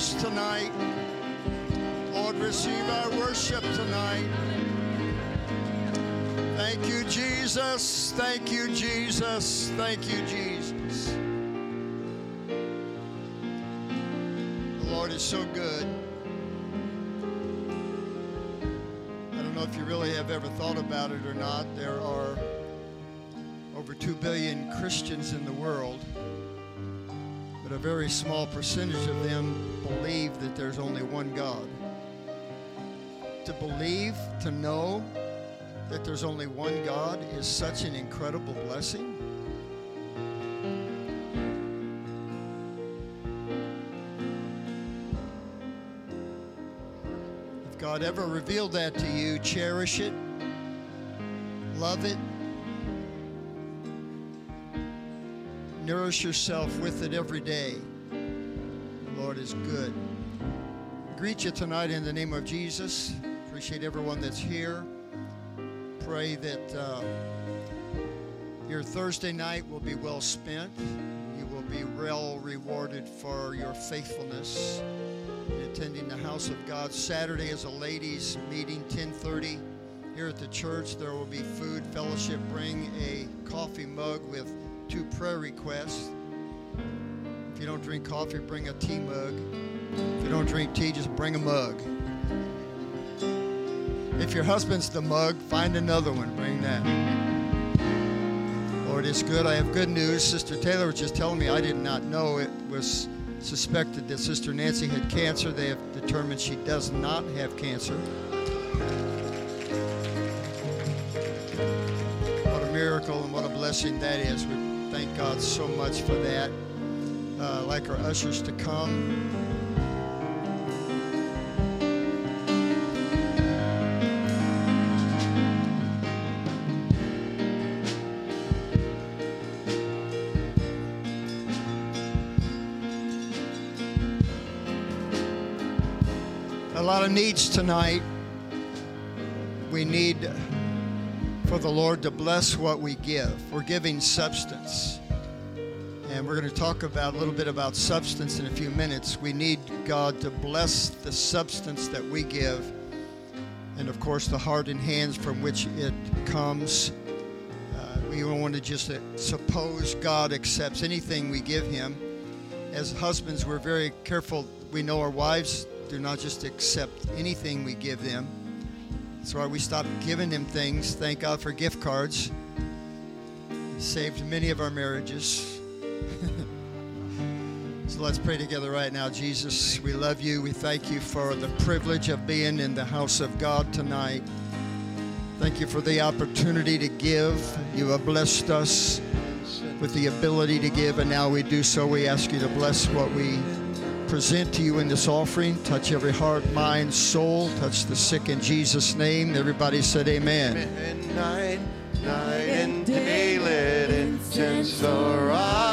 praise tonight. Lord, receive our worship tonight. Thank you, Jesus. Thank you, Jesus. Thank you, Jesus. The Lord is so good. I don't know if you really have ever thought about it or not. There are over 2 billion Christians in the world, but a very small percentage of them believe that there's only one God. To believe, to know that there's only one God is such an incredible blessing. If God ever revealed that to you, cherish it, love it, nourish yourself with it every day. Lord is good. greet you tonight in the name of Jesus. Appreciate everyone that's here. Pray that uh, your Thursday night will be well spent. You will be well rewarded for your faithfulness in attending the house of God. Saturday is a ladies' meeting, 10:30 here at the church. There will be food, fellowship. Bring a coffee mug with two prayer requests. If you don't drink coffee, bring a tea mug. If you don't drink tea, just bring a mug. If your husband's the mug, find another one. Bring that. Lord, it's good. I have good news. Sister Taylor was just telling me I did not know it was suspected that Sister Nancy had cancer. They have determined she does not have cancer. What a miracle and what a blessing that is. We thank God so much for that. Uh, like our ushers to come. a lot of needs tonight. We need for the Lord to bless what we give. We're giving substance. And we're going to talk about a little bit about substance in a few minutes. We need God to bless the substance that we give. And of course, the heart and hands from which it comes. Uh, we don't want to just suppose God accepts anything we give Him. As husbands, we're very careful. We know our wives do not just accept anything we give them. That's why we stopped giving them things. Thank God for gift cards. saved many of our marriages. so let's pray together right now. Jesus, we love you. We thank you for the privilege of being in the house of God tonight. Thank you for the opportunity to give. You have blessed us with the ability to give, and now we do so. We ask you to bless what we present to you in this offering. Touch every heart, mind, soul. Touch the sick in Jesus' name. Everybody said amen. Night, night and day, let incense arise.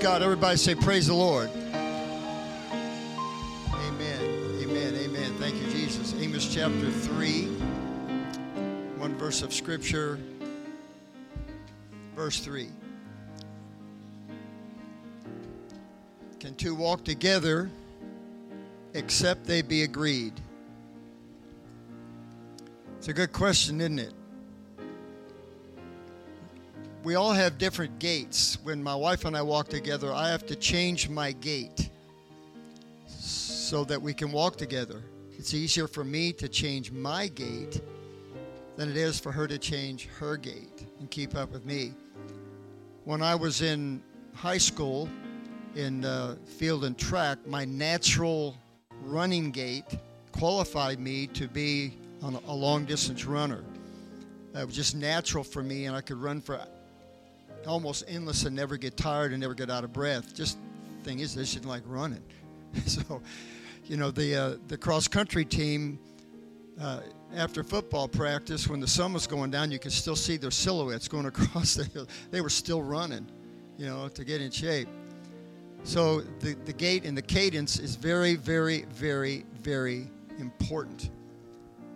God. Everybody say, Praise the Lord. Amen. Amen. Amen. Thank you, Jesus. Amos chapter 3, one verse of Scripture, verse 3. Can two walk together except they be agreed? It's a good question, isn't it? We all have different gaits. When my wife and I walk together, I have to change my gait so that we can walk together. It's easier for me to change my gait than it is for her to change her gait and keep up with me. When I was in high school in uh, field and track, my natural running gait qualified me to be a long distance runner. It was just natural for me, and I could run for almost endless and never get tired and never get out of breath. Just thing is, just didn't like running. so, you know, the uh, the cross country team. Uh, after football practice, when the sun was going down, you could still see their silhouettes going across the hill. They were still running, you know, to get in shape. So the, the gait and the cadence is very, very, very, very important.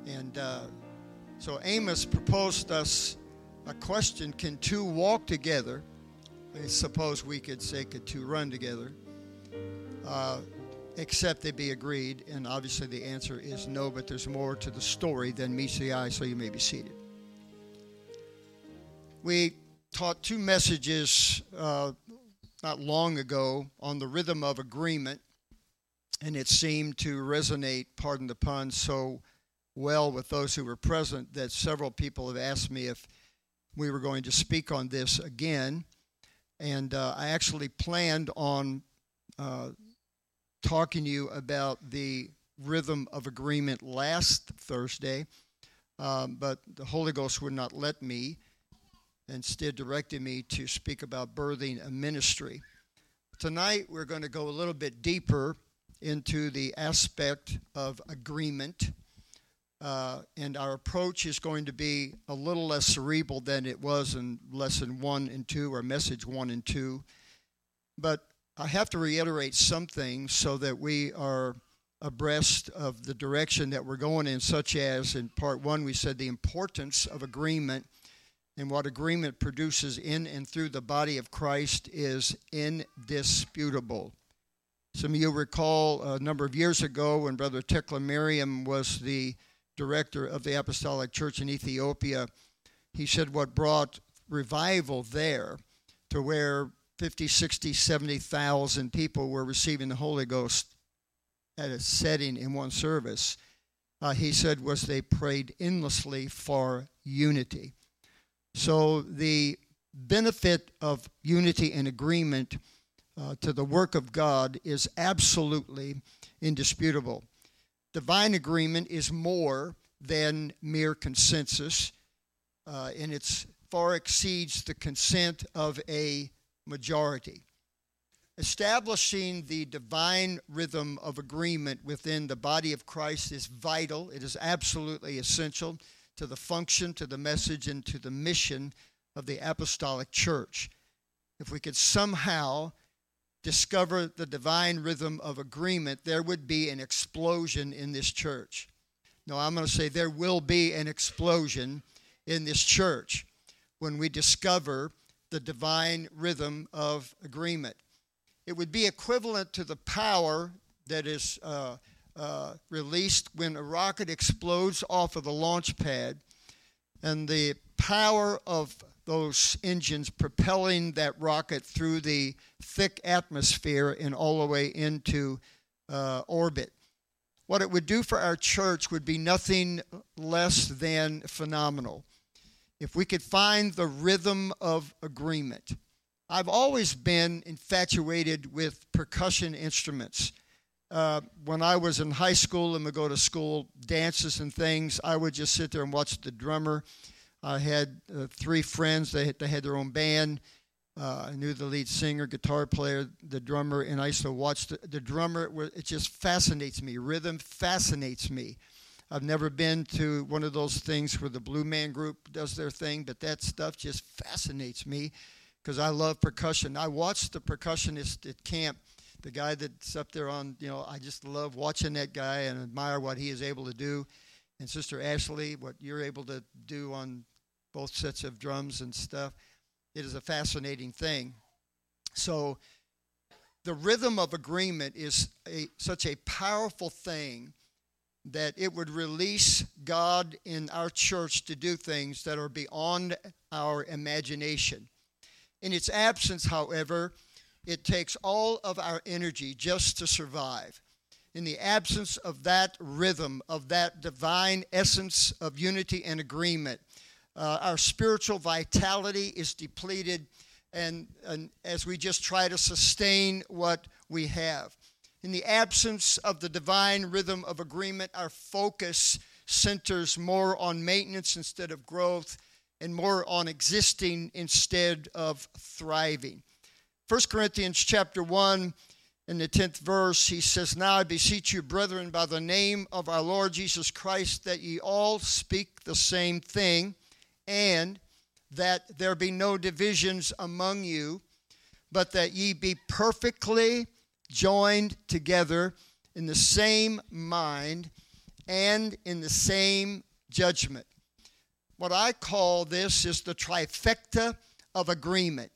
And uh, so Amos proposed us a question Can two walk together? I suppose we could say, Could two run together? Uh, except they be agreed. And obviously the answer is no, but there's more to the story than meets the eye, so you may be seated. We taught two messages uh, not long ago on the rhythm of agreement, and it seemed to resonate, pardon the pun, so well with those who were present that several people have asked me if we were going to speak on this again. And uh, I actually planned on uh, talking to you about the rhythm of agreement last Thursday, um, but the Holy Ghost would not let me, instead, directed me to speak about birthing a ministry. Tonight, we're going to go a little bit deeper into the aspect of agreement. Uh, and our approach is going to be a little less cerebral than it was in lesson one and two, or message one and two. But I have to reiterate some things so that we are abreast of the direction that we're going in, such as in part one, we said the importance of agreement and what agreement produces in and through the body of Christ is indisputable. Some of you recall a number of years ago when Brother Tekla was the director of the Apostolic Church in Ethiopia, he said what brought revival there to where 50, 60, 70,000 people were receiving the Holy Ghost at a setting in one service, uh, he said was they prayed endlessly for unity. So the benefit of unity and agreement uh, to the work of God is absolutely indisputable. Divine agreement is more than mere consensus, uh, and it far exceeds the consent of a majority. Establishing the divine rhythm of agreement within the body of Christ is vital. It is absolutely essential to the function, to the message, and to the mission of the apostolic church. If we could somehow discover the divine rhythm of agreement, there would be an explosion in this church. No, I'm going to say there will be an explosion in this church when we discover the divine rhythm of agreement. It would be equivalent to the power that is uh, uh, released when a rocket explodes off of the launch pad and the power of those engines propelling that rocket through the thick atmosphere and all the way into uh, orbit. What it would do for our church would be nothing less than phenomenal if we could find the rhythm of agreement. I've always been infatuated with percussion instruments. Uh, when I was in high school and would go to school dances and things, I would just sit there and watch the drummer. I had uh, three friends; they had, they had their own band. Uh, I knew the lead singer, guitar player, the drummer, and I used to watch the, the drummer. It just fascinates me. Rhythm fascinates me. I've never been to one of those things where the Blue Man Group does their thing, but that stuff just fascinates me because I love percussion. I watched the percussionist at camp, the guy that's up there on, you know, I just love watching that guy and admire what he is able to do. And Sister Ashley, what you're able to do on both sets of drums and stuff, it is a fascinating thing. So, the rhythm of agreement is a, such a powerful thing that it would release God in our church to do things that are beyond our imagination. In its absence, however, it takes all of our energy just to survive. in the absence of that rhythm, of that divine essence of unity and agreement, uh, our spiritual vitality is depleted, and, and as we just try to sustain what we have. In the absence of the divine rhythm of agreement, our focus centers more on maintenance instead of growth and more on existing instead of thriving. 1 Corinthians chapter 1 in the 10th verse, he says, Now I beseech you, brethren, by the name of our Lord Jesus Christ, that ye all speak the same thing, and that there be no divisions among you, but that ye be perfectly joined together in the same mind and in the same judgment. What I call this is the trifecta of agreement.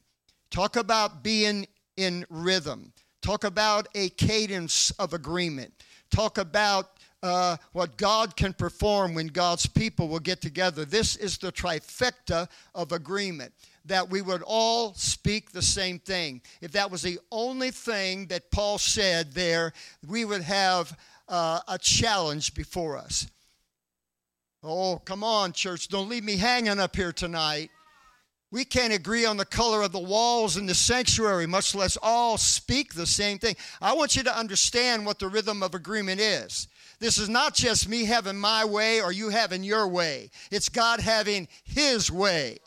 Talk about being in rhythm. Talk about a cadence of agreement. Talk about uh, what God can perform when God's people will get together. This is the trifecta of agreement that we would all speak the same thing. If that was the only thing that Paul said there, we would have uh, a challenge before us. Oh, come on, church. Don't leave me hanging up here tonight. We can't agree on the color of the walls in the sanctuary, much less all speak the same thing. I want you to understand what the rhythm of agreement is. This is not just me having my way or you having your way, it's God having His way.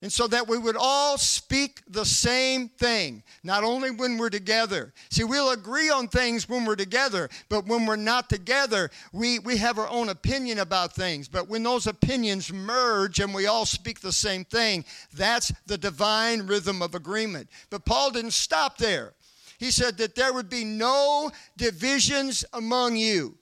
And so that we would all speak the same thing, not only when we're together. See, we'll agree on things when we're together, but when we're not together, we, we have our own opinion about things. But when those opinions merge and we all speak the same thing, that's the divine rhythm of agreement. But Paul didn't stop there. He said that there would be no divisions among you.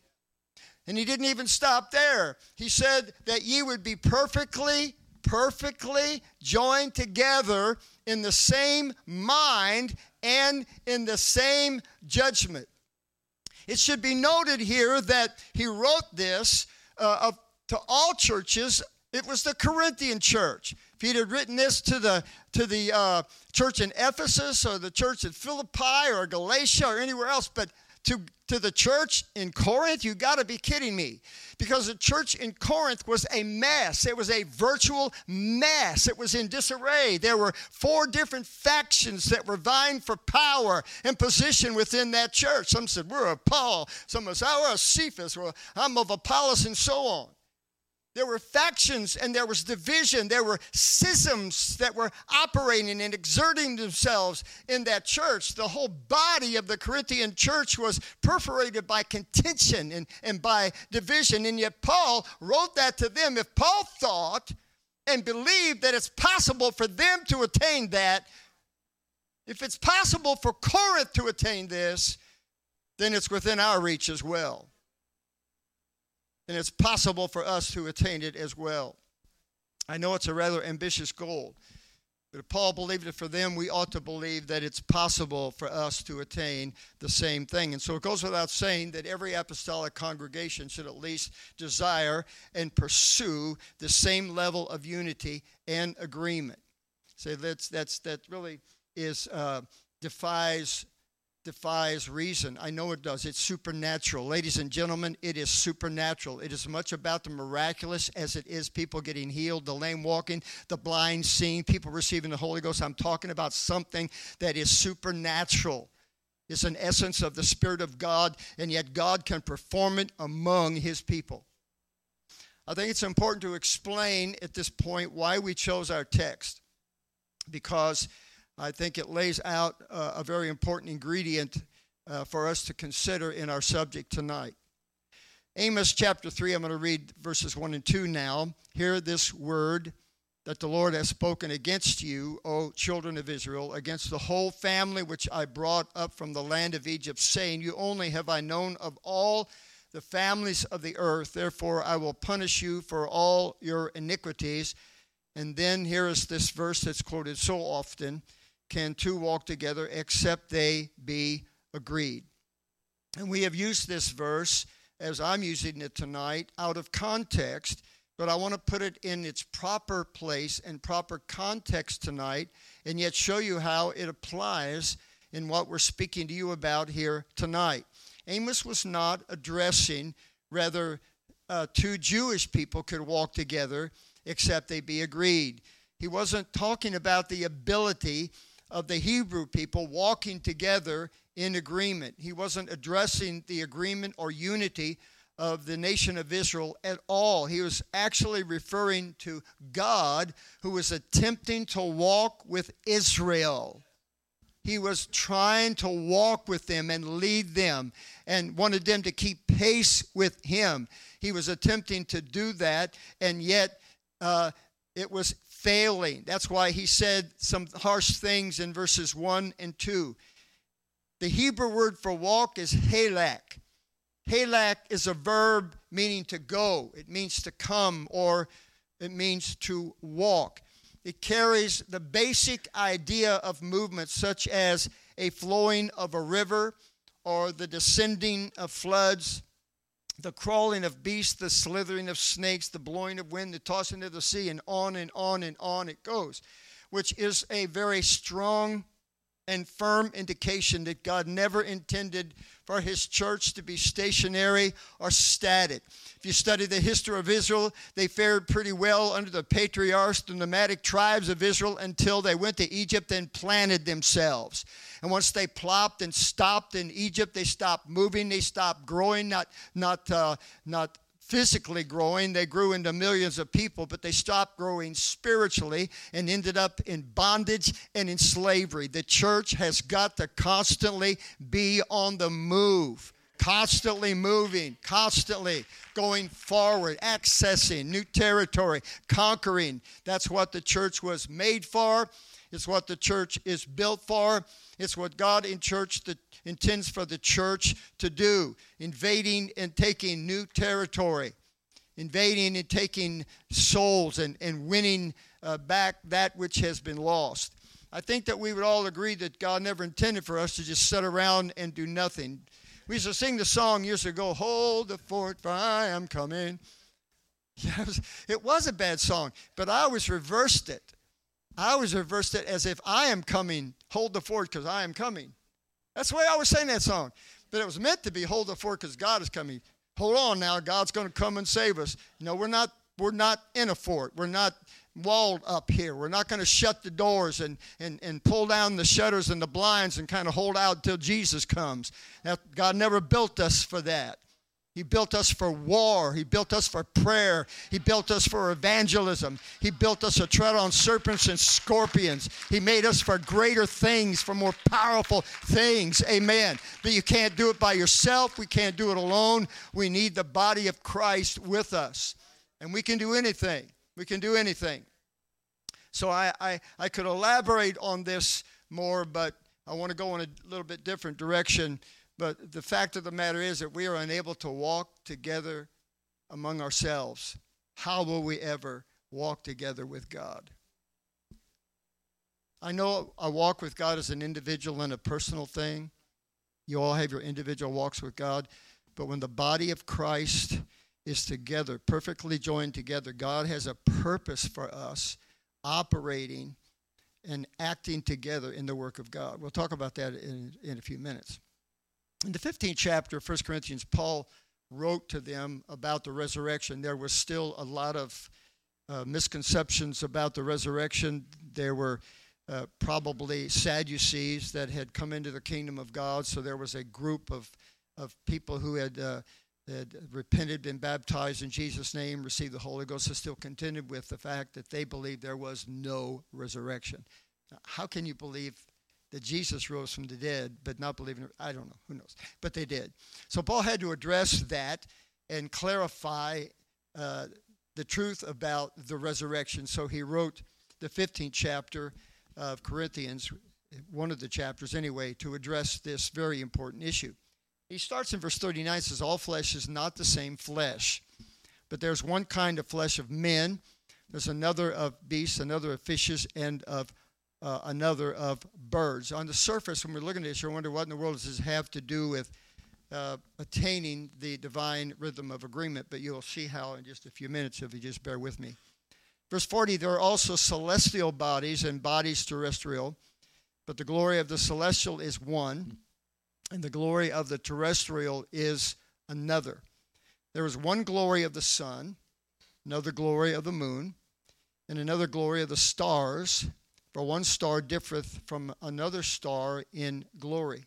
And he didn't even stop there. He said that ye would be perfectly perfectly joined together in the same mind and in the same judgment. It should be noted here that he wrote this uh, of, to all churches. It was the Corinthian church. If he'd had written this to the to the uh, church in Ephesus or the church in Philippi or Galatia or anywhere else, but to, to the church in Corinth, you got to be kidding me. Because the church in Corinth was a mess. It was a virtual mess. It was in disarray. There were four different factions that were vying for power and position within that church. Some said, We're of Paul. Some said, We're of Cephas. I'm of Apollos, and so on. There were factions and there was division. There were schisms that were operating and exerting themselves in that church. The whole body of the Corinthian church was perforated by contention and, and by division. And yet Paul wrote that to them. If Paul thought and believed that it's possible for them to attain that, if it's possible for Corinth to attain this, then it's within our reach as well and it's possible for us to attain it as well. I know it's a rather ambitious goal, but if Paul believed it for them, we ought to believe that it's possible for us to attain the same thing. And so it goes without saying that every apostolic congregation should at least desire and pursue the same level of unity and agreement. So that's that's that really is uh, defies defies reason. I know it does. It's supernatural. Ladies and gentlemen, it is supernatural. It is much about the miraculous as it is people getting healed, the lame walking, the blind seeing, people receiving the Holy Ghost. I'm talking about something that is supernatural. It's an essence of the Spirit of God, and yet God can perform it among His people. I think it's important to explain at this point why we chose our text because I think it lays out uh, a very important ingredient uh, for us to consider in our subject tonight. Amos chapter 3, I'm going to read verses 1 and 2 now. Hear this word that the Lord has spoken against you, O children of Israel, against the whole family which I brought up from the land of Egypt, saying, You only have I known of all the families of the earth, therefore I will punish you for all your iniquities. And then here is this verse that's quoted so often can two walk together except they be agreed. And we have used this verse as I'm using it tonight out of context, but I want to put it in its proper place and proper context tonight and yet show you how it applies in what we're speaking to you about here tonight. Amos was not addressing, rather, uh, two Jewish people could walk together except they be agreed. He wasn't talking about the ability of the Hebrew people walking together in agreement. He wasn't addressing the agreement or unity of the nation of Israel at all. He was actually referring to God who was attempting to walk with Israel. He was trying to walk with them and lead them and wanted them to keep pace with him. He was attempting to do that, and yet uh, it was failing. That's why he said some harsh things in verses 1 and 2. The Hebrew word for walk is halak. Halak is a verb meaning to go, it means to come, or it means to walk. It carries the basic idea of movement, such as a flowing of a river or the descending of floods, the crawling of beasts, the slithering of snakes, the blowing of wind, the tossing of the sea, and on and on and on it goes, which is a very strong and firm indication that God never intended for his church to be stationary or static. If you study the history of Israel, they fared pretty well under the patriarchs, the nomadic tribes of Israel, until they went to Egypt and planted themselves. And once they plopped and stopped in Egypt, they stopped moving, they stopped growing, not, not, uh, not physically growing. They grew into millions of people, but they stopped growing spiritually and ended up in bondage and in slavery. The church has got to constantly be on the move, constantly moving, constantly going forward, accessing new territory, conquering. That's what the church was made for. It's what the church is built for. It's what God in church the, intends for the church to do, invading and taking new territory, invading and taking souls and, and winning uh, back that which has been lost. I think that we would all agree that God never intended for us to just sit around and do nothing. We used to sing the song years ago, Hold the fort, for I am coming. Yeah, it, was, it was a bad song, but I always reversed it. I always reversed it as if I am coming, hold the fort because I am coming. That's the way I was saying that song. But it was meant to be hold the fort because God is coming. Hold on now, God's going to come and save us. No, we're not. We're not in a fort. We're not walled up here. We're not going to shut the doors and, and, and pull down the shutters and the blinds and kind of hold out until Jesus comes. Now, God never built us for that. He built us for war. He built us for prayer. He built us for evangelism. He built us to tread on serpents and scorpions. He made us for greater things, for more powerful things. Amen. But you can't do it by yourself. We can't do it alone. We need the body of Christ with us. And we can do anything. We can do anything. So I, I, I could elaborate on this more, but I want to go in a little bit different direction but the fact of the matter is that we are unable to walk together among ourselves. How will we ever walk together with God? I know a walk with God is an individual and a personal thing. You all have your individual walks with God. But when the body of Christ is together, perfectly joined together, God has a purpose for us operating and acting together in the work of God. We'll talk about that in, in a few minutes. In the 15th chapter of 1 Corinthians, Paul wrote to them about the resurrection. There was still a lot of uh, misconceptions about the resurrection. There were uh, probably Sadducees that had come into the kingdom of God, so there was a group of, of people who had, uh, had repented, been baptized in Jesus' name, received the Holy Ghost, and still contended with the fact that they believed there was no resurrection. How can you believe that Jesus rose from the dead, but not believing. I don't know. Who knows? But they did. So Paul had to address that and clarify uh, the truth about the resurrection. So he wrote the 15th chapter of Corinthians, one of the chapters anyway, to address this very important issue. He starts in verse 39 says, All flesh is not the same flesh, but there's one kind of flesh of men, there's another of beasts, another of fishes, and of uh, another of birds. On the surface, when we're looking at this, you wonder what in the world does this have to do with uh, attaining the divine rhythm of agreement, but you'll see how in just a few minutes if you just bear with me. Verse 40 there are also celestial bodies and bodies terrestrial. but the glory of the celestial is one, and the glory of the terrestrial is another. There is one glory of the sun, another glory of the moon, and another glory of the stars, for one star differeth from another star in glory.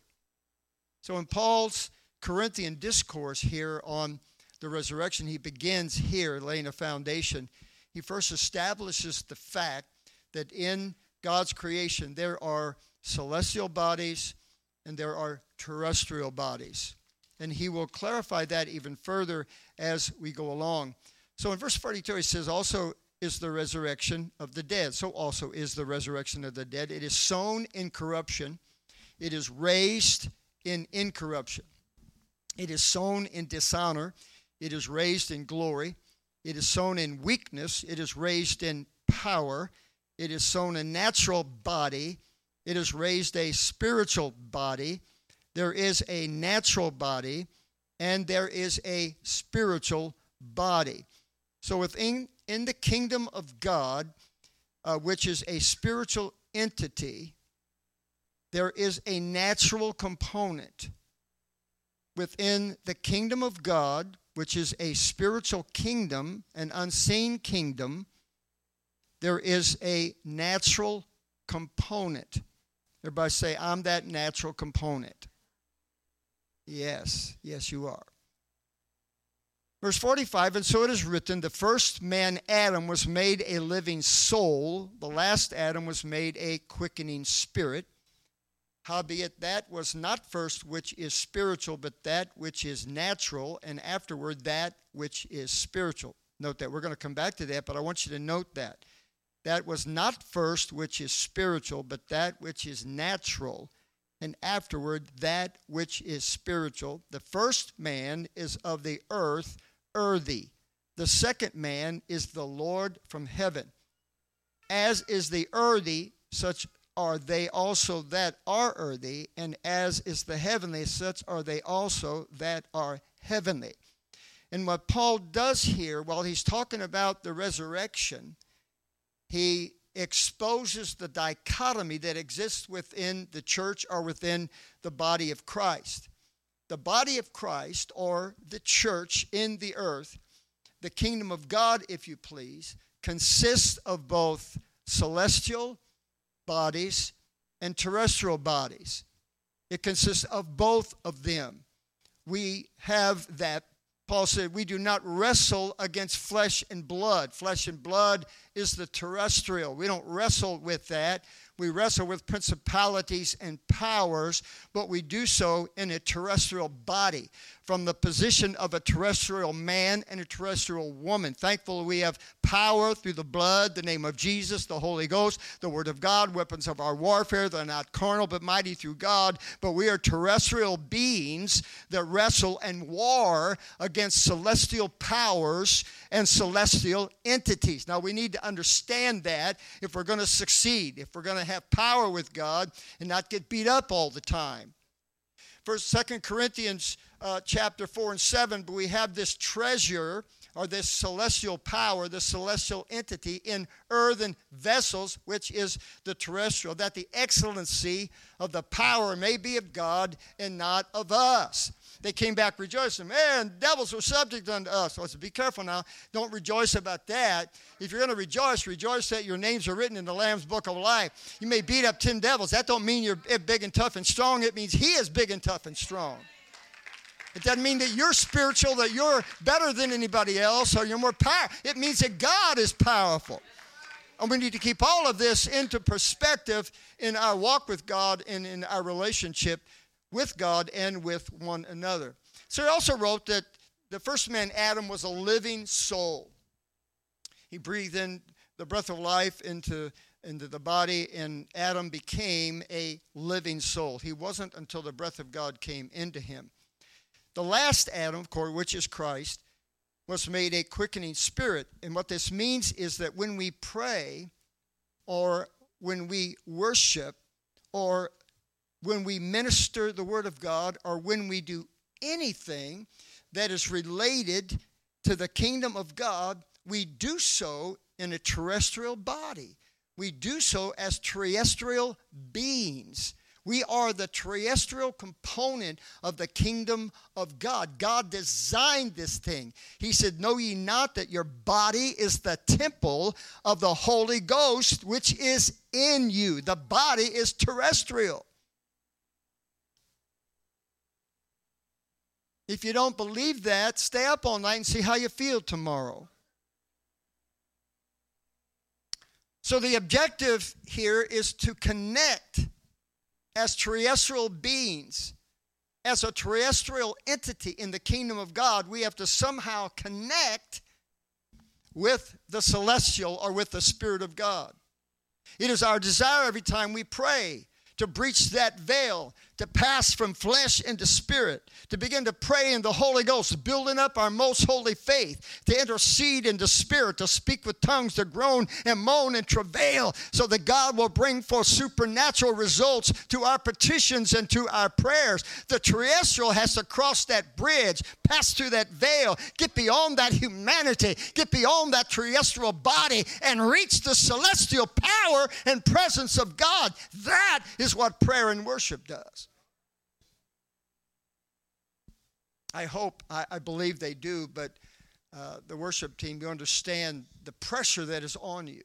So in Paul's Corinthian discourse here on the resurrection, he begins here laying a foundation. He first establishes the fact that in God's creation there are celestial bodies and there are terrestrial bodies. And he will clarify that even further as we go along. So in verse 42, he says, Also is the resurrection of the dead. So also is the resurrection of the dead. It is sown in corruption, it is raised in incorruption. It is sown in dishonor, it is raised in glory. It is sown in weakness, it is raised in power. It is sown a natural body, it is raised a spiritual body. There is a natural body, and there is a spiritual body. So within in the kingdom of God, uh, which is a spiritual entity, there is a natural component. Within the kingdom of God, which is a spiritual kingdom, an unseen kingdom, there is a natural component. Everybody say, I'm that natural component. Yes, yes, you are. Verse 45 And so it is written, the first man, Adam, was made a living soul, the last Adam was made a quickening spirit. Howbeit that was not first which is spiritual, but that which is natural, and afterward that which is spiritual. Note that. We're going to come back to that, but I want you to note that. That was not first which is spiritual, but that which is natural, and afterward that which is spiritual. The first man is of the earth earthy. The second man is the Lord from heaven. As is the earthy, such are they also that are earthy, and as is the heavenly, such are they also that are heavenly. And what Paul does here, while he's talking about the resurrection, he exposes the dichotomy that exists within the church or within the body of Christ the body of Christ or the church in the earth, the kingdom of God, if you please, consists of both celestial bodies and terrestrial bodies. It consists of both of them. We have that. Paul said, We do not wrestle against flesh and blood. Flesh and blood is the terrestrial. We don't wrestle with that. We wrestle with principalities and powers, but we do so in a terrestrial body from the position of a terrestrial man and a terrestrial woman. Thankfully, we have power through the blood, the name of Jesus, the Holy Ghost, the Word of God, weapons of our warfare. They're not carnal, but mighty through God. But we are terrestrial beings that wrestle and war against celestial powers and celestial entities. Now, we need to understand that if we're going to succeed, if we're going to have power with God and not get beat up all the time. First, Second Corinthians uh, chapter 4 and 7, but we have this treasure or this celestial power, this celestial entity in earthen vessels, which is the terrestrial, that the excellency of the power may be of God and not of us. They came back rejoicing. Man, devils were subject unto us. So be careful now. Don't rejoice about that. If you're going to rejoice, rejoice that your names are written in the Lamb's book of life. You may beat up 10 devils. That don't mean you're big and tough and strong. It means he is big and tough and strong. It doesn't mean that you're spiritual, that you're better than anybody else, or you're more powerful. It means that God is powerful. And we need to keep all of this into perspective in our walk with God and in our relationship with God and with one another. So he also wrote that the first man, Adam, was a living soul. He breathed in the breath of life into, into the body, and Adam became a living soul. He wasn't until the breath of God came into him. The last Adam, of course, which is Christ, was made a quickening spirit. And what this means is that when we pray, or when we worship, or when we minister the Word of God, or when we do anything that is related to the kingdom of God, we do so in a terrestrial body. we do so as terrestrial beings. We are the terrestrial component of the kingdom of God. God designed this thing. He said, Know ye not that your body is the temple of the Holy Ghost, which is in you? The body is terrestrial. If you don't believe that, stay up all night and see how you feel tomorrow. So, the objective here is to connect as terrestrial beings, as a terrestrial entity in the kingdom of God. We have to somehow connect with the celestial or with the Spirit of God. It is our desire every time we pray to breach that veil, to pass from flesh into spirit, to begin to pray in the Holy Ghost, building up our most holy faith, to intercede in the spirit, to speak with tongues, to groan and moan and travail, so that God will bring forth supernatural results to our petitions and to our prayers. The terrestrial has to cross that bridge, pass through that veil, get beyond that humanity, get beyond that terrestrial body, and reach the celestial power and presence of God. That is what prayer and worship does. I hope, I, I believe they do, but uh, the worship team, you understand the pressure that is on you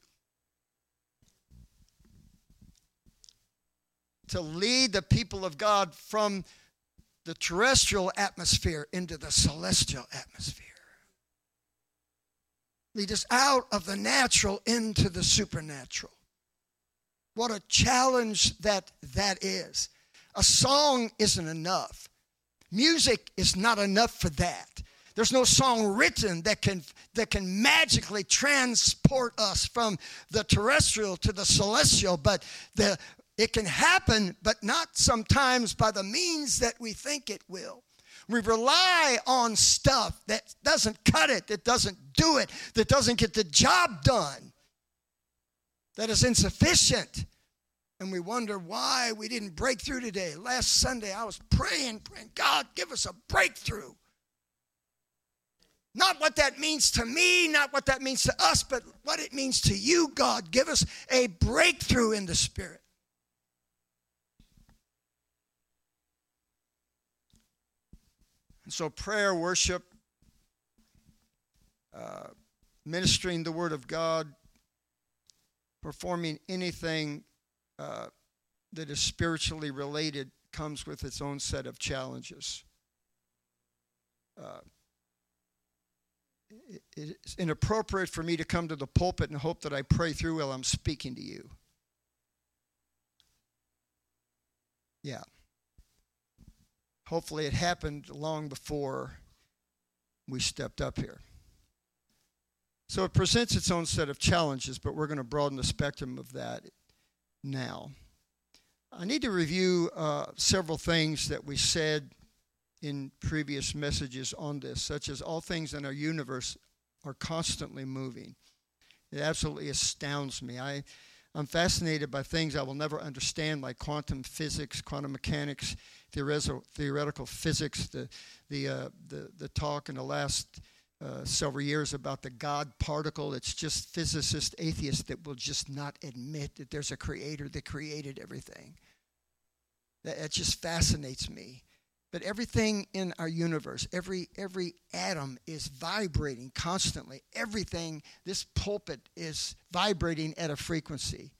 to lead the people of God from the terrestrial atmosphere into the celestial atmosphere. Lead us out of the natural into the supernatural. What a challenge that that is. A song isn't enough. Music is not enough for that. There's no song written that can that can magically transport us from the terrestrial to the celestial, but the it can happen, but not sometimes by the means that we think it will. We rely on stuff that doesn't cut it, that doesn't do it, that doesn't get the job done, that is insufficient and we wonder why we didn't break through today. Last Sunday, I was praying, praying, God, give us a breakthrough. Not what that means to me, not what that means to us, but what it means to you, God. Give us a breakthrough in the Spirit. And so, prayer, worship, uh, ministering the Word of God, performing anything uh, that is spiritually related comes with its own set of challenges. Uh, it, it's inappropriate for me to come to the pulpit and hope that I pray through while I'm speaking to you. Yeah. Hopefully, it happened long before we stepped up here. So it presents its own set of challenges, but we're going to broaden the spectrum of that now. I need to review uh, several things that we said in previous messages on this, such as all things in our universe are constantly moving. It absolutely astounds me. I, I'm fascinated by things I will never understand, like quantum physics, quantum mechanics, theoretical, physics, the, the, uh, the, the talk in the last uh, several years about the God particle. It's just physicists, atheists that will just not admit that there's a creator that created everything. That, that just fascinates me. But everything in our universe, every every atom is vibrating constantly. Everything, this pulpit is vibrating at a frequency.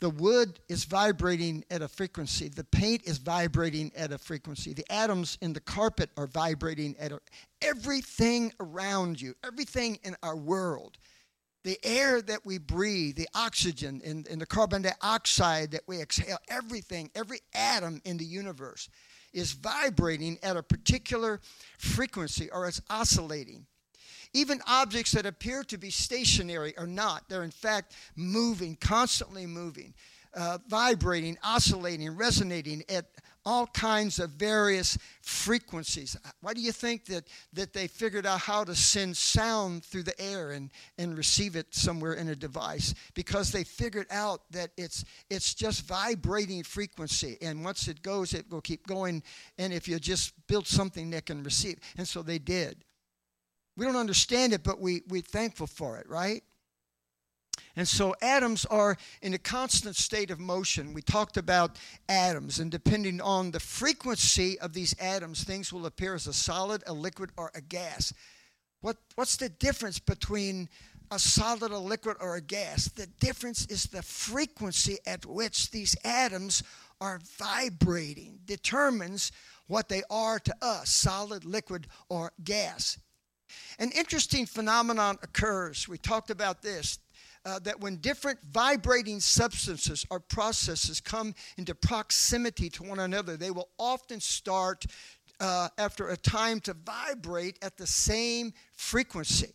The wood is vibrating at a frequency. The paint is vibrating at a frequency. The atoms in the carpet are vibrating at a, everything around you, everything in our world. The air that we breathe, the oxygen and, and the carbon dioxide that we exhale, everything, every atom in the universe is vibrating at a particular frequency or it's oscillating. Even objects that appear to be stationary are not. They're in fact moving, constantly moving, uh, vibrating, oscillating, resonating at all kinds of various frequencies. Why do you think that, that they figured out how to send sound through the air and, and receive it somewhere in a device? Because they figured out that it's, it's just vibrating frequency. And once it goes, it will keep going. And if you just build something that can receive. And so they did. We don't understand it, but we, we're thankful for it, right? And so atoms are in a constant state of motion. We talked about atoms, and depending on the frequency of these atoms, things will appear as a solid, a liquid, or a gas. What, what's the difference between a solid, a liquid, or a gas? The difference is the frequency at which these atoms are vibrating, determines what they are to us solid, liquid, or gas. An interesting phenomenon occurs. We talked about this uh, that when different vibrating substances or processes come into proximity to one another, they will often start uh, after a time to vibrate at the same frequency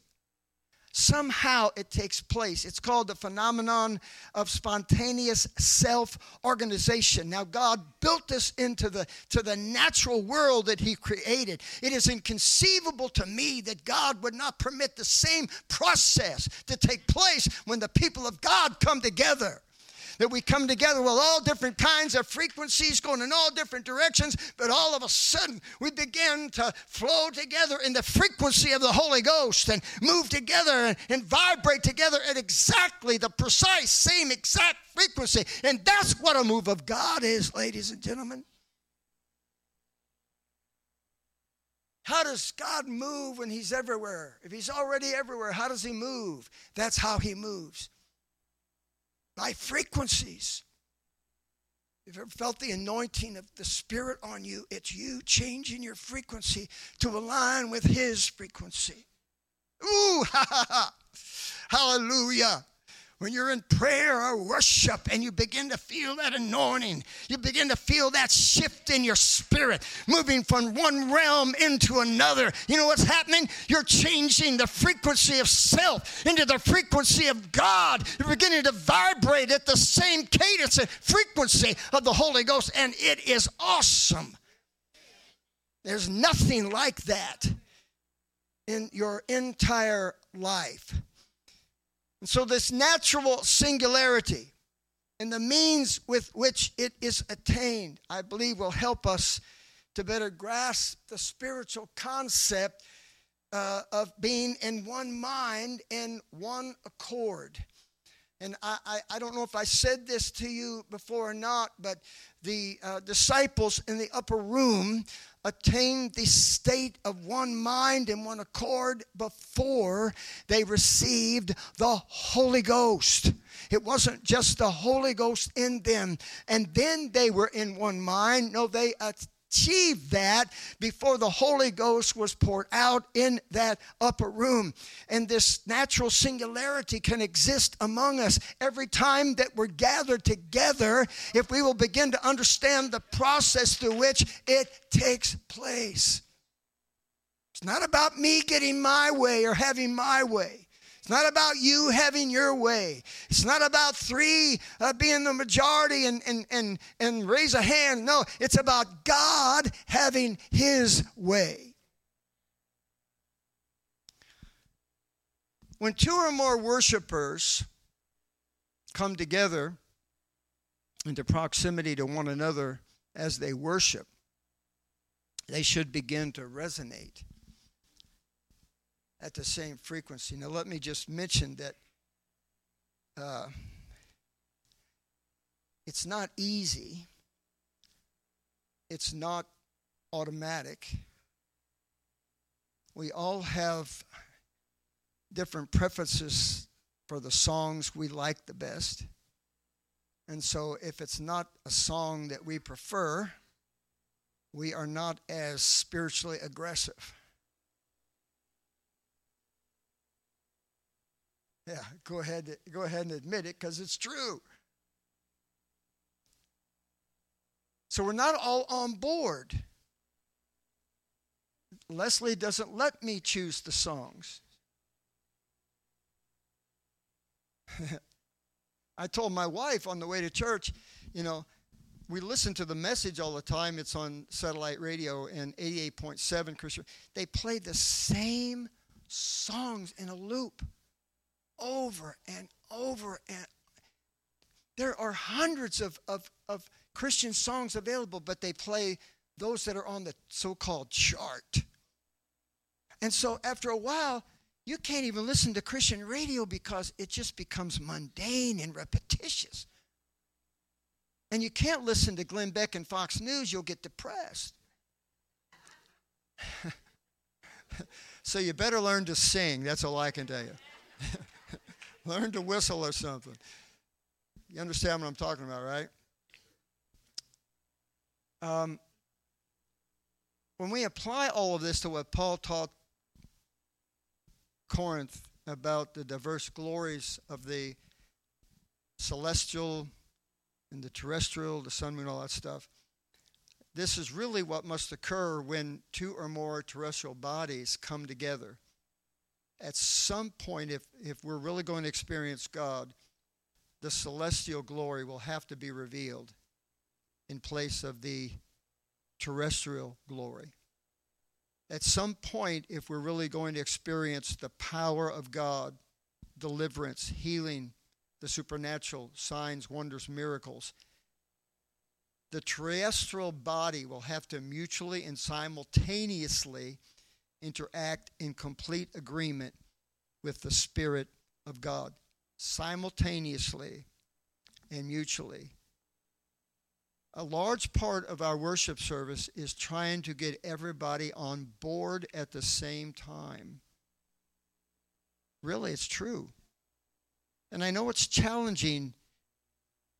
somehow it takes place. It's called the phenomenon of spontaneous self-organization. Now God built this into the to the natural world that he created. It is inconceivable to me that God would not permit the same process to take place when the people of God come together that we come together with all different kinds of frequencies going in all different directions, but all of a sudden we begin to flow together in the frequency of the Holy Ghost and move together and, and vibrate together at exactly the precise same exact frequency. And that's what a move of God is, ladies and gentlemen. How does God move when He's everywhere? If He's already everywhere, how does He move? That's how He moves by frequencies. If you ever felt the anointing of the Spirit on you, it's you changing your frequency to align with His frequency. Ooh, ha ha ha. Hallelujah when you're in prayer or worship and you begin to feel that anointing, you begin to feel that shift in your spirit, moving from one realm into another. You know what's happening? You're changing the frequency of self into the frequency of God. You're beginning to vibrate at the same cadence and frequency of the Holy Ghost, and it is awesome. There's nothing like that in your entire life. And so, this natural singularity and the means with which it is attained, I believe, will help us to better grasp the spiritual concept uh, of being in one mind and one accord. And I, I, I, don't know if I said this to you before or not, but the uh, disciples in the upper room attained the state of one mind and one accord before they received the Holy Ghost. It wasn't just the Holy Ghost in them, and then they were in one mind. No, they achieved that before the Holy Ghost was poured out in that upper room. And this natural singularity can exist among us every time that we're gathered together if we will begin to understand the process through which it takes place. It's not about me getting my way or having my way. It's not about you having your way. It's not about three uh, being the majority and, and, and, and raise a hand. No, it's about God having his way. When two or more worshipers come together into proximity to one another as they worship, they should begin to resonate at the same frequency. Now, let me just mention that uh, it's not easy, it's not automatic. We all have different preferences for the songs we like the best. And so, if it's not a song that we prefer, we are not as spiritually aggressive. Yeah, go ahead, go ahead and admit it because it's true. So we're not all on board. Leslie doesn't let me choose the songs. I told my wife on the way to church, you know, we listen to the message all the time. It's on satellite radio and 88.7 Christian. They play the same songs in a loop over and over and there are hundreds of, of, of Christian songs available, but they play those that are on the so called chart. And so after a while, You can't even listen to Christian radio because it just becomes mundane and repetitious. And you can't listen to Glenn Beck and Fox News, you'll get depressed. so you better learn to sing. That's all I can tell you. learn to whistle or something. You understand what I'm talking about, right? Um, when we apply all of this to what Paul taught Corinth about the diverse glories of the celestial and the terrestrial, the sun, moon, all that stuff. This is really what must occur when two or more terrestrial bodies come together. At some point, if, if we're really going to experience God, the celestial glory will have to be revealed in place of the terrestrial glory. At some point, if we're really going to experience the power of God, deliverance, healing, the supernatural, signs, wonders, miracles, the terrestrial body will have to mutually and simultaneously interact in complete agreement with the Spirit of God, simultaneously and mutually. A large part of our worship service is trying to get everybody on board at the same time. Really, it's true. And I know it's challenging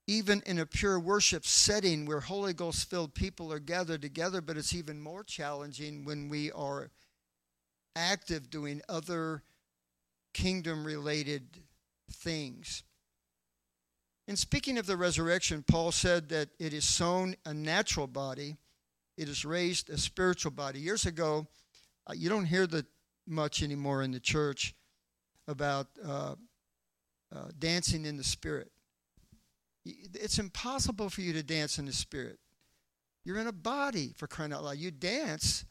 even in a pure worship setting where Holy Ghost filled people are gathered together, but it's even more challenging when we are active doing other kingdom related things. In speaking of the resurrection, Paul said that it is sown a natural body, it is raised a spiritual body. Years ago, uh, you don't hear that much anymore in the church about uh, uh, dancing in the spirit. It's impossible for you to dance in the spirit. You're in a body for crying out loud. You dance.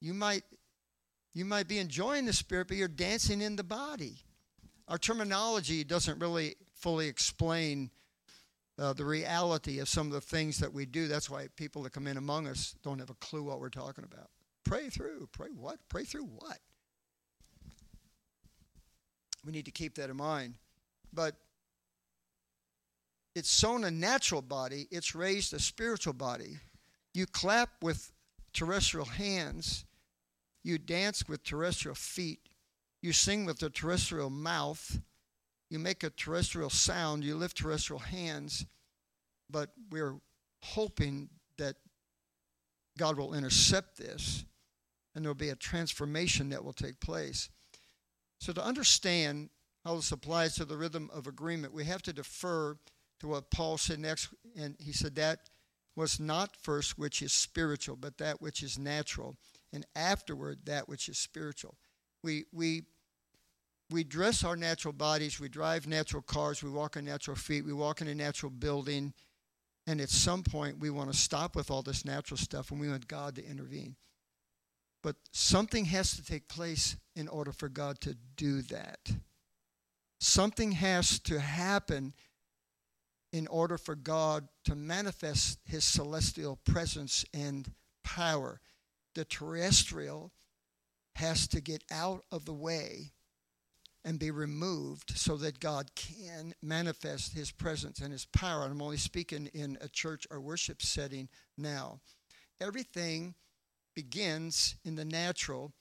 You might you might be enjoying the spirit, but you're dancing in the body. Our terminology doesn't really fully explain uh, the reality of some of the things that we do. That's why people that come in among us don't have a clue what we're talking about. Pray through. Pray what? Pray through what? We need to keep that in mind. But it's sown a natural body, it's raised a spiritual body. You clap with terrestrial hands, you dance with terrestrial feet, you sing with a terrestrial mouth, you make a terrestrial sound, you lift terrestrial hands, but we're hoping that God will intercept this and there'll be a transformation that will take place. So, to understand how this applies to the rhythm of agreement, we have to defer to what Paul said next. And he said that was not first which is spiritual, but that which is natural, and afterward that which is spiritual. We, we, we dress our natural bodies, we drive natural cars, we walk on natural feet, we walk in a natural building, and at some point we want to stop with all this natural stuff and we want God to intervene. But something has to take place in order for God to do that. Something has to happen in order for God to manifest his celestial presence and power. The terrestrial has to get out of the way and be removed so that God can manifest his presence and his power. And I'm only speaking in a church or worship setting now. Everything begins in the natural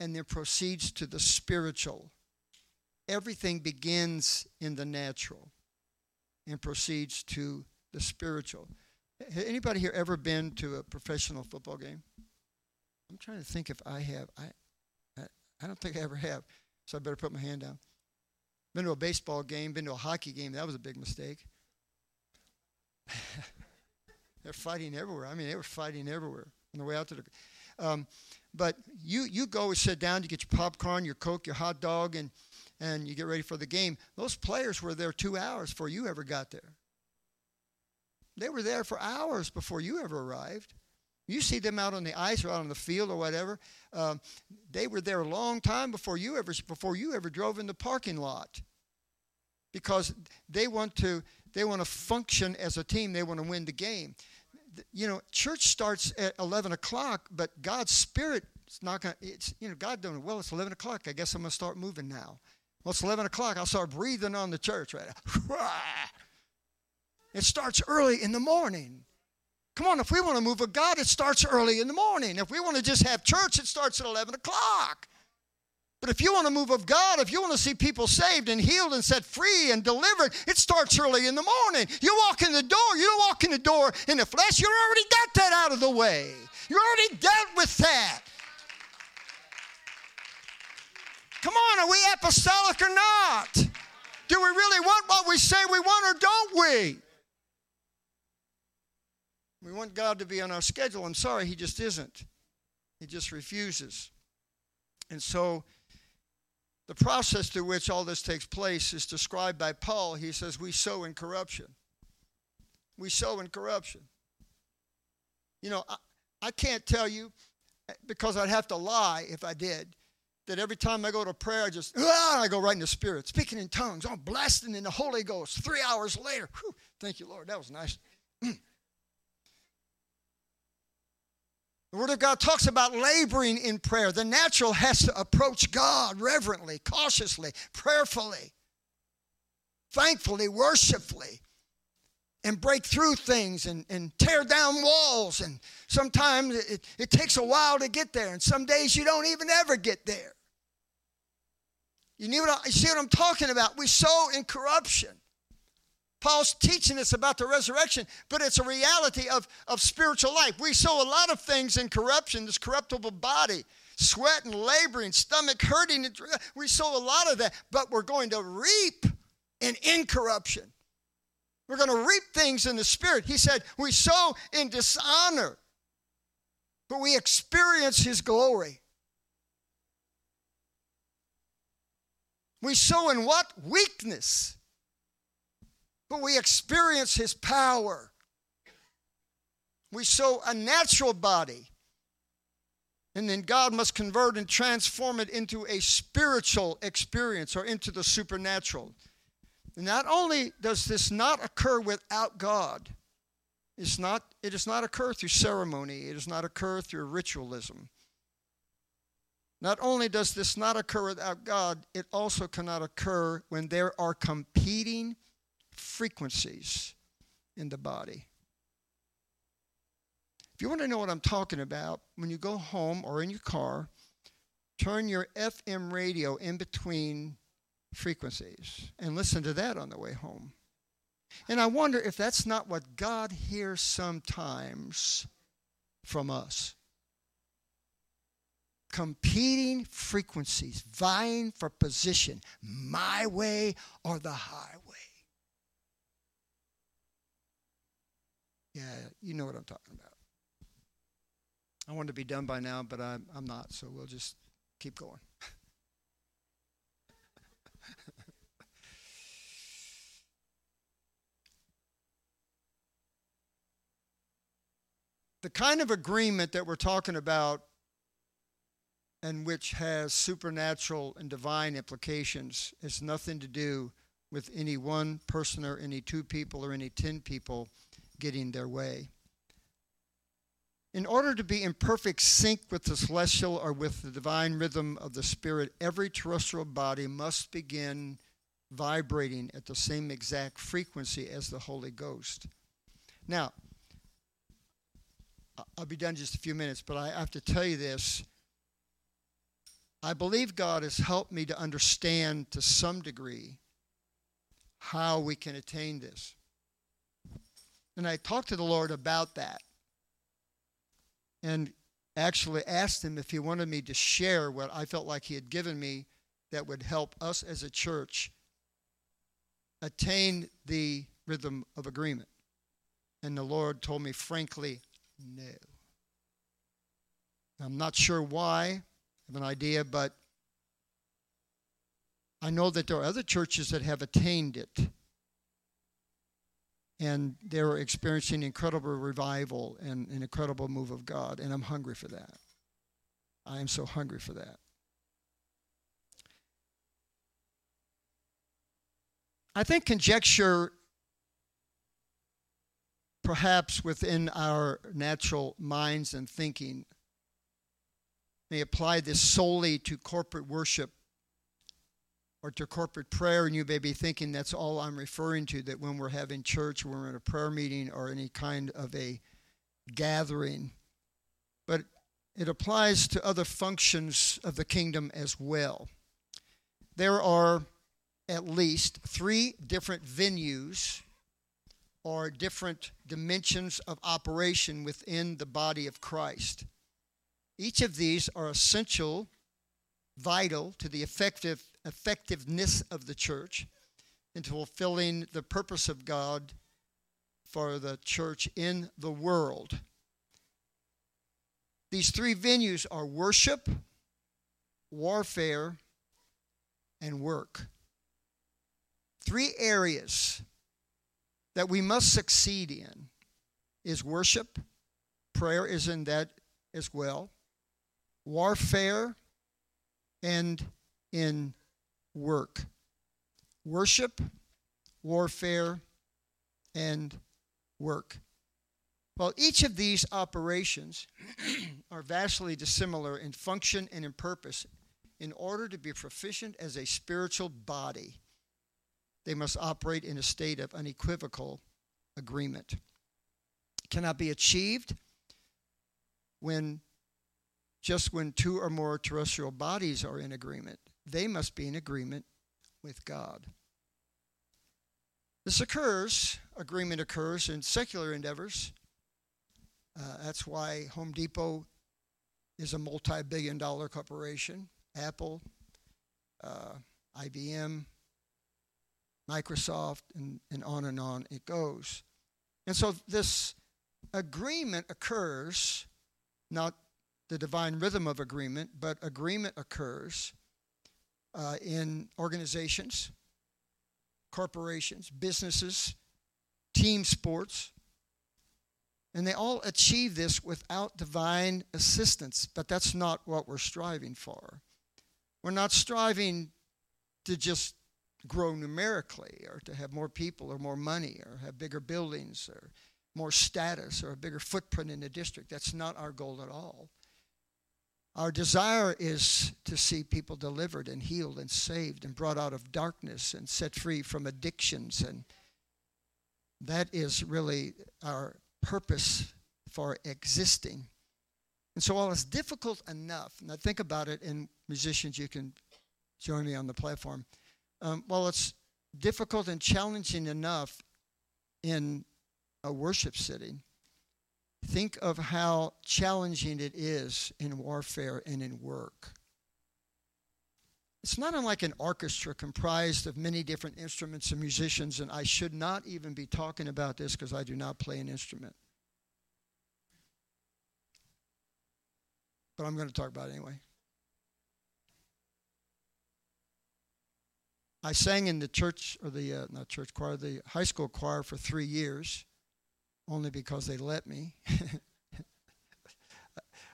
and then proceeds to the spiritual. Everything begins in the natural and proceeds to the spiritual. Has anybody here ever been to a professional football game? I'm trying to think if I have. I, I, I don't think I ever have, so I better put my hand down. Been to a baseball game, been to a hockey game. That was a big mistake. They're fighting everywhere. I mean, they were fighting everywhere on the way out to the. Um, but you you go and sit down, you get your popcorn, your coke, your hot dog, and and you get ready for the game. Those players were there two hours before you ever got there. They were there for hours before you ever arrived. You see them out on the ice or out on the field or whatever. Um, they were there a long time before you ever before you ever drove in the parking lot. Because they want to they want to function as a team. They want to win the game. You know, church starts at 11 o'clock, but God's Spirit It's not going to, it's, you know, God doing, well, it's 11 o'clock. I guess I'm going to start moving now. Well, it's 11 o'clock. I'll start breathing on the church right now. It starts early in the morning. Come on, if we want to move with God, it starts early in the morning. If we want to just have church, it starts at 11 o'clock. But if you want to move of God, if you want to see people saved and healed and set free and delivered, it starts early in the morning. You walk in the door, you don't walk in the door in the flesh, you already got that out of the way. You already dealt with that. Come on, are we apostolic or not? Do we really want what we say we want or don't we? We want God to be on our schedule. I'm sorry, He just isn't. He just refuses. And so, the process through which all this takes place is described by Paul. He says, We sow in corruption. We sow in corruption. You know, I, I can't tell you, because I'd have to lie if I did, that every time I go to prayer, I just, ah, I go right in the Spirit, speaking in tongues, I'm blasting in the Holy Ghost. Three hours later, whew, thank you, Lord, that was nice. The Word of God talks about laboring in prayer. The natural has to approach God reverently, cautiously, prayerfully, thankfully, worshipfully, and break through things and, and tear down walls. And sometimes it, it takes a while to get there, and some days you don't even ever get there. You, what I, you see what I'm talking about? We sow in corruption. Paul's teaching us about the resurrection, but it's a reality of, of spiritual life. We sow a lot of things in corruption, this corruptible body, sweat and laboring, stomach hurting. We sow a lot of that, but we're going to reap in incorruption. We're going to reap things in the spirit. He said, We sow in dishonor, but we experience his glory. We sow in what? Weakness but we experience his power. We sow a natural body, and then God must convert and transform it into a spiritual experience or into the supernatural. not only does this not occur without God, it's not, it does not occur through ceremony, it does not occur through ritualism. Not only does this not occur without God, it also cannot occur when there are competing frequencies in the body. If you want to know what I'm talking about, when you go home or in your car, turn your FM radio in between frequencies and listen to that on the way home. And I wonder if that's not what God hears sometimes from us. Competing frequencies, vying for position, my way or the highway. Yeah, you know what I'm talking about. I wanted to be done by now, but I'm, I'm not, so we'll just keep going. the kind of agreement that we're talking about and which has supernatural and divine implications has nothing to do with any one person or any two people or any ten people getting their way. In order to be in perfect sync with the celestial or with the divine rhythm of the Spirit, every terrestrial body must begin vibrating at the same exact frequency as the Holy Ghost. Now, I'll be done in just a few minutes, but I have to tell you this. I believe God has helped me to understand to some degree how we can attain this. And I talked to the Lord about that. And actually asked him if he wanted me to share what I felt like he had given me that would help us as a church attain the rhythm of agreement. And the Lord told me frankly, no. I'm not sure why, I have an idea, but I know that there are other churches that have attained it and they were experiencing incredible revival and an incredible move of God, and I'm hungry for that. I am so hungry for that. I think conjecture, perhaps within our natural minds and thinking, may apply this solely to corporate worship or to corporate prayer, and you may be thinking that's all I'm referring to, that when we're having church, when we're in a prayer meeting or any kind of a gathering. But it applies to other functions of the kingdom as well. There are at least three different venues or different dimensions of operation within the body of Christ. Each of these are essential, vital to the effective effectiveness of the church into fulfilling the purpose of God for the church in the world. These three venues are worship, warfare, and work. Three areas that we must succeed in is worship, prayer is in that as well, warfare, and in work. Worship, warfare, and work. Well, each of these operations are vastly dissimilar in function and in purpose. In order to be proficient as a spiritual body, they must operate in a state of unequivocal agreement. It cannot be achieved when just when two or more terrestrial bodies are in agreement. They must be in agreement with God. This occurs, agreement occurs in secular endeavors uh, that's why Home Depot is a multi billion dollar corporation. Apple, uh, IBM, Microsoft, and, and on and on it goes. And so this agreement occurs, not the divine rhythm of agreement, but agreement occurs uh, in organizations, corporations, businesses, team sports, and they all achieve this without divine assistance, but that's not what we're striving for. We're not striving to just grow numerically or to have more people or more money or have bigger buildings or more status or a bigger footprint in the district. That's not our goal at all. Our desire is to see people delivered and healed and saved and brought out of darkness and set free from addictions. And that is really our purpose for existing. And so, while it's difficult enough, I think about it, and musicians, you can join me on the platform. Um, while it's difficult and challenging enough in a worship setting, think of how challenging it is in warfare and in work. It's not unlike an orchestra comprised of many different instruments and musicians, and I should not even be talking about this because I do not play an instrument. But I'm going to talk about it anyway. I sang in the church, or the, uh, not church choir, the high school choir for three years, only because they let me.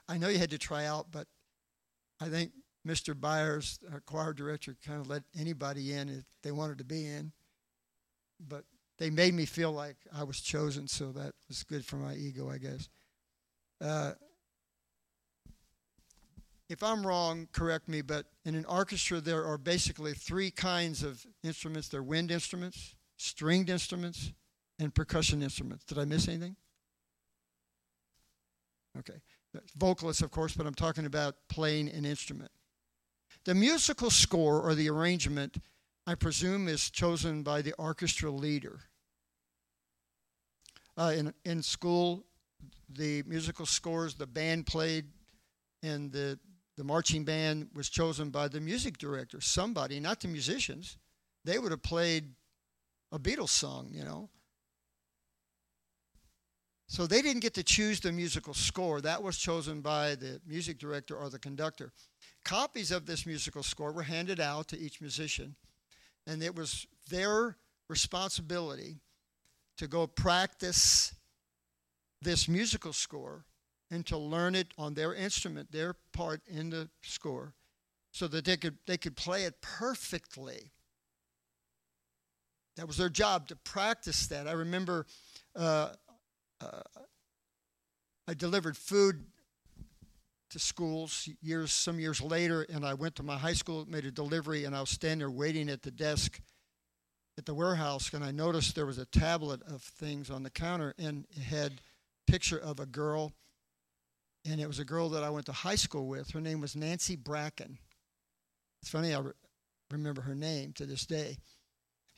I know you had to try out, but I think Mr. Byers, our choir director, kind of let anybody in if they wanted to be in. But they made me feel like I was chosen, so that was good for my ego, I guess. Uh, if I'm wrong, correct me, but in an orchestra, there are basically three kinds of instruments there are wind instruments, stringed instruments, and percussion instruments. Did I miss anything? Okay. Vocalists, of course, but I'm talking about playing an instrument. The musical score or the arrangement, I presume, is chosen by the orchestra leader. Uh, in, in school, the musical scores the band played and the, the marching band was chosen by the music director, somebody, not the musicians. They would have played a Beatles song, you know. So they didn't get to choose the musical score. That was chosen by the music director or the conductor. Copies of this musical score were handed out to each musician, and it was their responsibility to go practice this musical score and to learn it on their instrument, their part in the score, so that they could, they could play it perfectly. That was their job to practice that. I remember uh, uh, I delivered food to schools years, some years later, and I went to my high school, made a delivery, and I was standing there waiting at the desk at the warehouse, and I noticed there was a tablet of things on the counter, and it had picture of a girl, and it was a girl that I went to high school with. Her name was Nancy Bracken. It's funny, I re- remember her name to this day.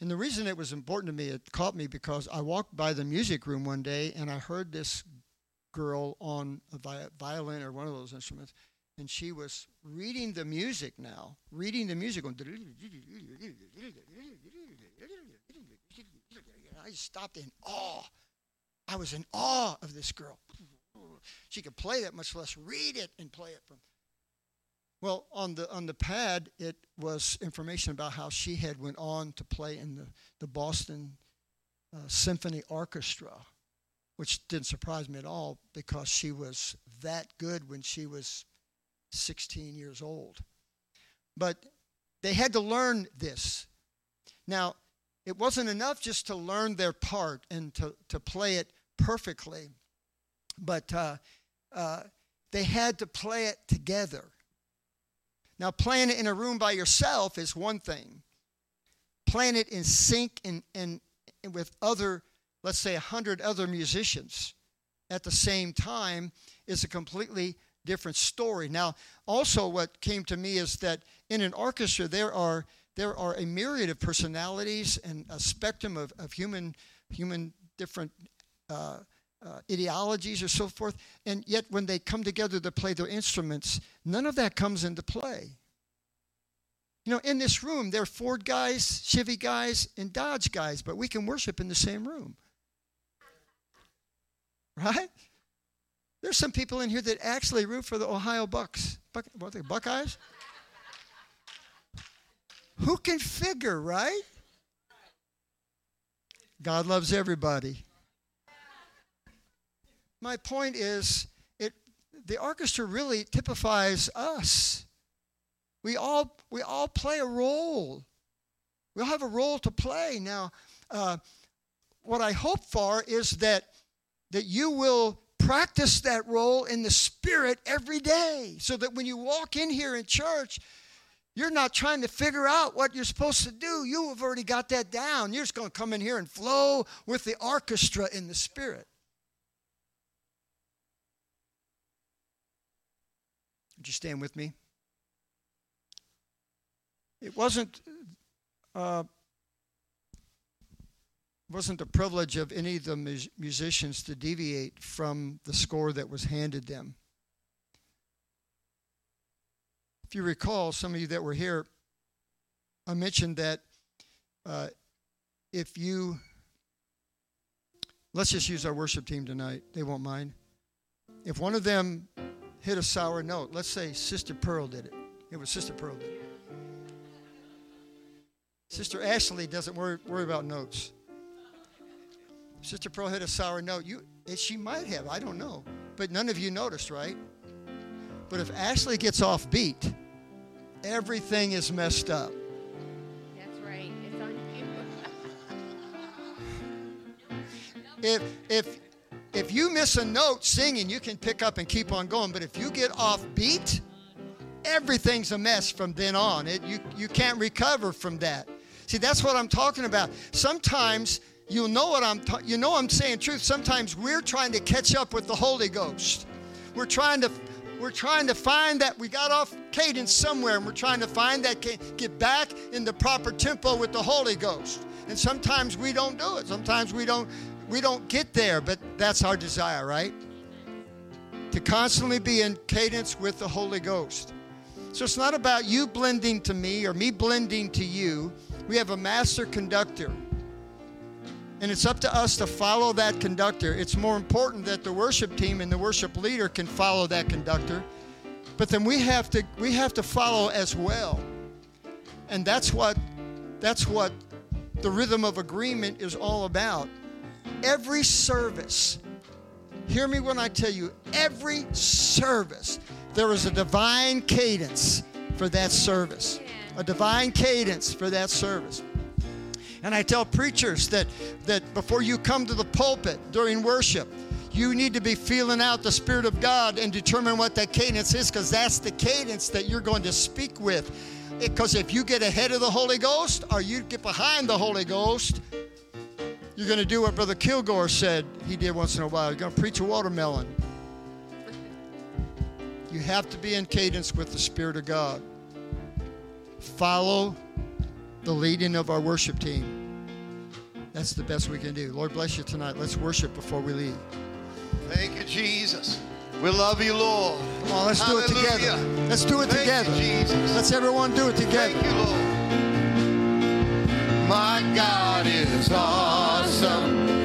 And the reason it was important to me, it caught me because I walked by the music room one day and I heard this girl on a violin or one of those instruments, and she was reading the music now, reading the music, going. I stopped in awe. I was in awe of this girl. She could play that, much less read it and play it from. Well, on the on the pad, it was information about how she had went on to play in the the Boston uh, Symphony Orchestra, which didn't surprise me at all because she was that good when she was 16 years old. But they had to learn this. Now, it wasn't enough just to learn their part and to, to play it perfectly, but uh, uh, they had to play it together. Now, playing it in a room by yourself is one thing. Playing it in sync and, and, and with other, let's say, a hundred other musicians at the same time is a completely different story. Now, also, what came to me is that in an orchestra, there are there are a myriad of personalities and a spectrum of, of human human different uh, uh, ideologies or so forth. And yet, when they come together to play their instruments, none of that comes into play. You know, in this room, there are Ford guys, Chevy guys, and Dodge guys, but we can worship in the same room. Right? There's some people in here that actually root for the Ohio Bucks. Buck, what are they, Buckeyes? Who can figure, right? God loves everybody. My point is, it, the orchestra really typifies us. We all, we all play a role. We all have a role to play. Now, uh, what I hope for is that, that you will practice that role in the spirit every day so that when you walk in here in church, you're not trying to figure out what you're supposed to do. You have already got that down. You're just going to come in here and flow with the orchestra in the spirit. Would you stand with me? It wasn't uh, wasn't the privilege of any of the musicians to deviate from the score that was handed them. If you recall, some of you that were here, I mentioned that uh, if you, let's just use our worship team tonight, they won't mind. If one of them hit a sour note. Let's say Sister Pearl did it. It was Sister Pearl did it. Sister Ashley doesn't worry, worry about notes. Sister Pearl hit a sour note. You, she might have, I don't know. But none of you noticed, right? But if Ashley gets off beat, everything is messed up. That's right. It's on you. if if if you miss a note singing, you can pick up and keep on going. But if you get off beat, everything's a mess from then on. It, you, you can't recover from that. See, that's what I'm talking about. Sometimes you'll know what I'm ta- you know I'm saying truth. Sometimes we're trying to catch up with the Holy Ghost. We're trying to we're trying to find that we got off cadence somewhere and we're trying to find that get back in the proper tempo with the Holy Ghost. And sometimes we don't do it. Sometimes we don't we don't get there, but that's our desire, right? To constantly be in cadence with the Holy Ghost. So it's not about you blending to me or me blending to you. We have a master conductor. And it's up to us to follow that conductor. It's more important that the worship team and the worship leader can follow that conductor. But then we have to we have to follow as well. And that's what that's what the rhythm of agreement is all about every service, hear me when I tell you, every service, there is a divine cadence for that service. A divine cadence for that service. And I tell preachers that, that before you come to the pulpit during worship, you need to be feeling out the Spirit of God and determine what that cadence is because that's the cadence that you're going to speak with. Because if you get ahead of the Holy Ghost or you get behind the Holy Ghost, you're going to do what Brother Kilgore said he did once in a while. You're going to preach a watermelon. You have to be in cadence with the Spirit of God. Follow the leading of our worship team. That's the best we can do. Lord bless you tonight. Let's worship before we leave. Thank you, Jesus. We love you, Lord. Come on, let's do it together. Let's do it Thank together. You, Jesus. Let's everyone do it together. Thank you, Lord. My God is awesome.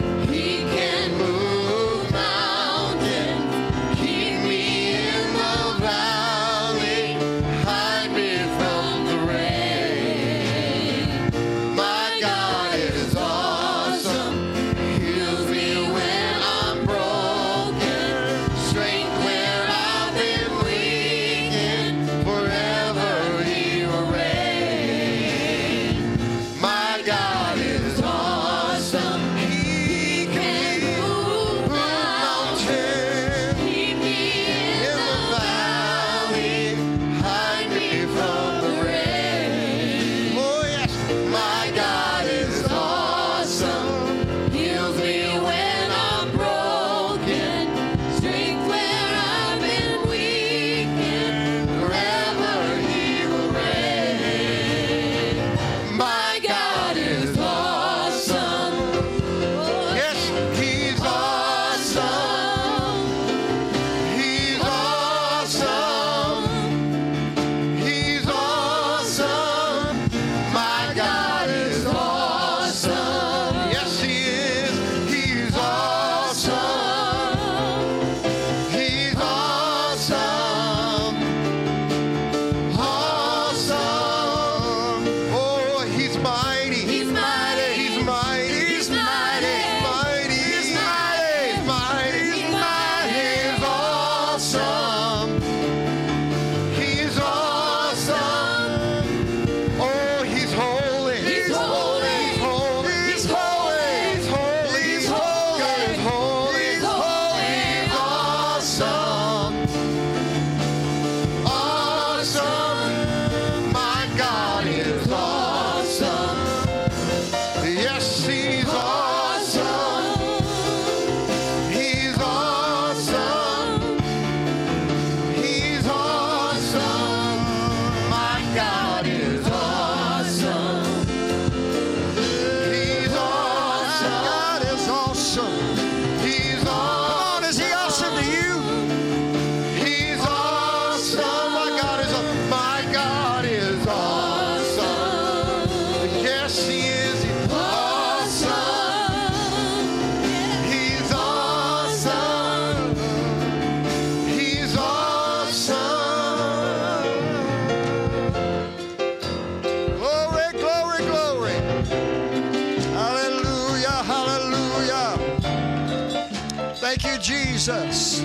Jesus.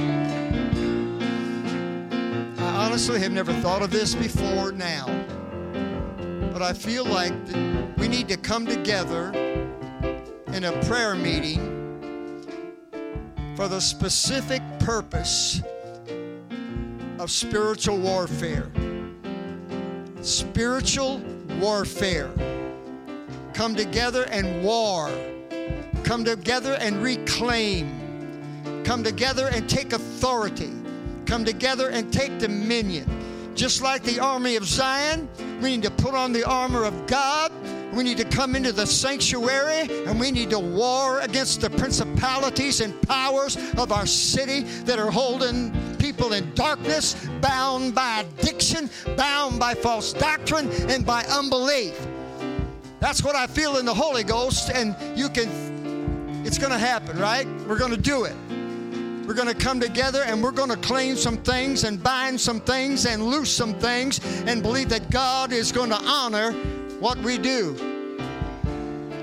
I honestly have never thought of this before now. But I feel like we need to come together in a prayer meeting for the specific purpose of spiritual warfare. Spiritual warfare. Come together and war. Come together and reclaim. Come together and take authority. Come together and take dominion. Just like the army of Zion, we need to put on the armor of God. We need to come into the sanctuary and we need to war against the principalities and powers of our city that are holding people in darkness, bound by addiction, bound by false doctrine, and by unbelief. That's what I feel in the Holy Ghost, and you can, it's going to happen, right? We're going to do it. We're going to come together and we're going to claim some things and bind some things and loose some things and believe that God is going to honor what we do.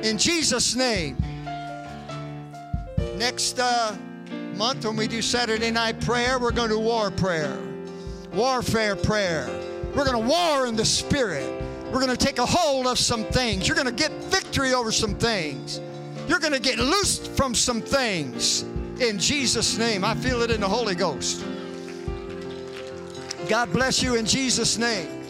In Jesus' name. Next uh, month, when we do Saturday night prayer, we're going to war prayer, warfare prayer. We're going to war in the Spirit. We're going to take a hold of some things. You're going to get victory over some things. You're going to get loosed from some things in Jesus' name. I feel it in the Holy Ghost. God bless you in Jesus' name.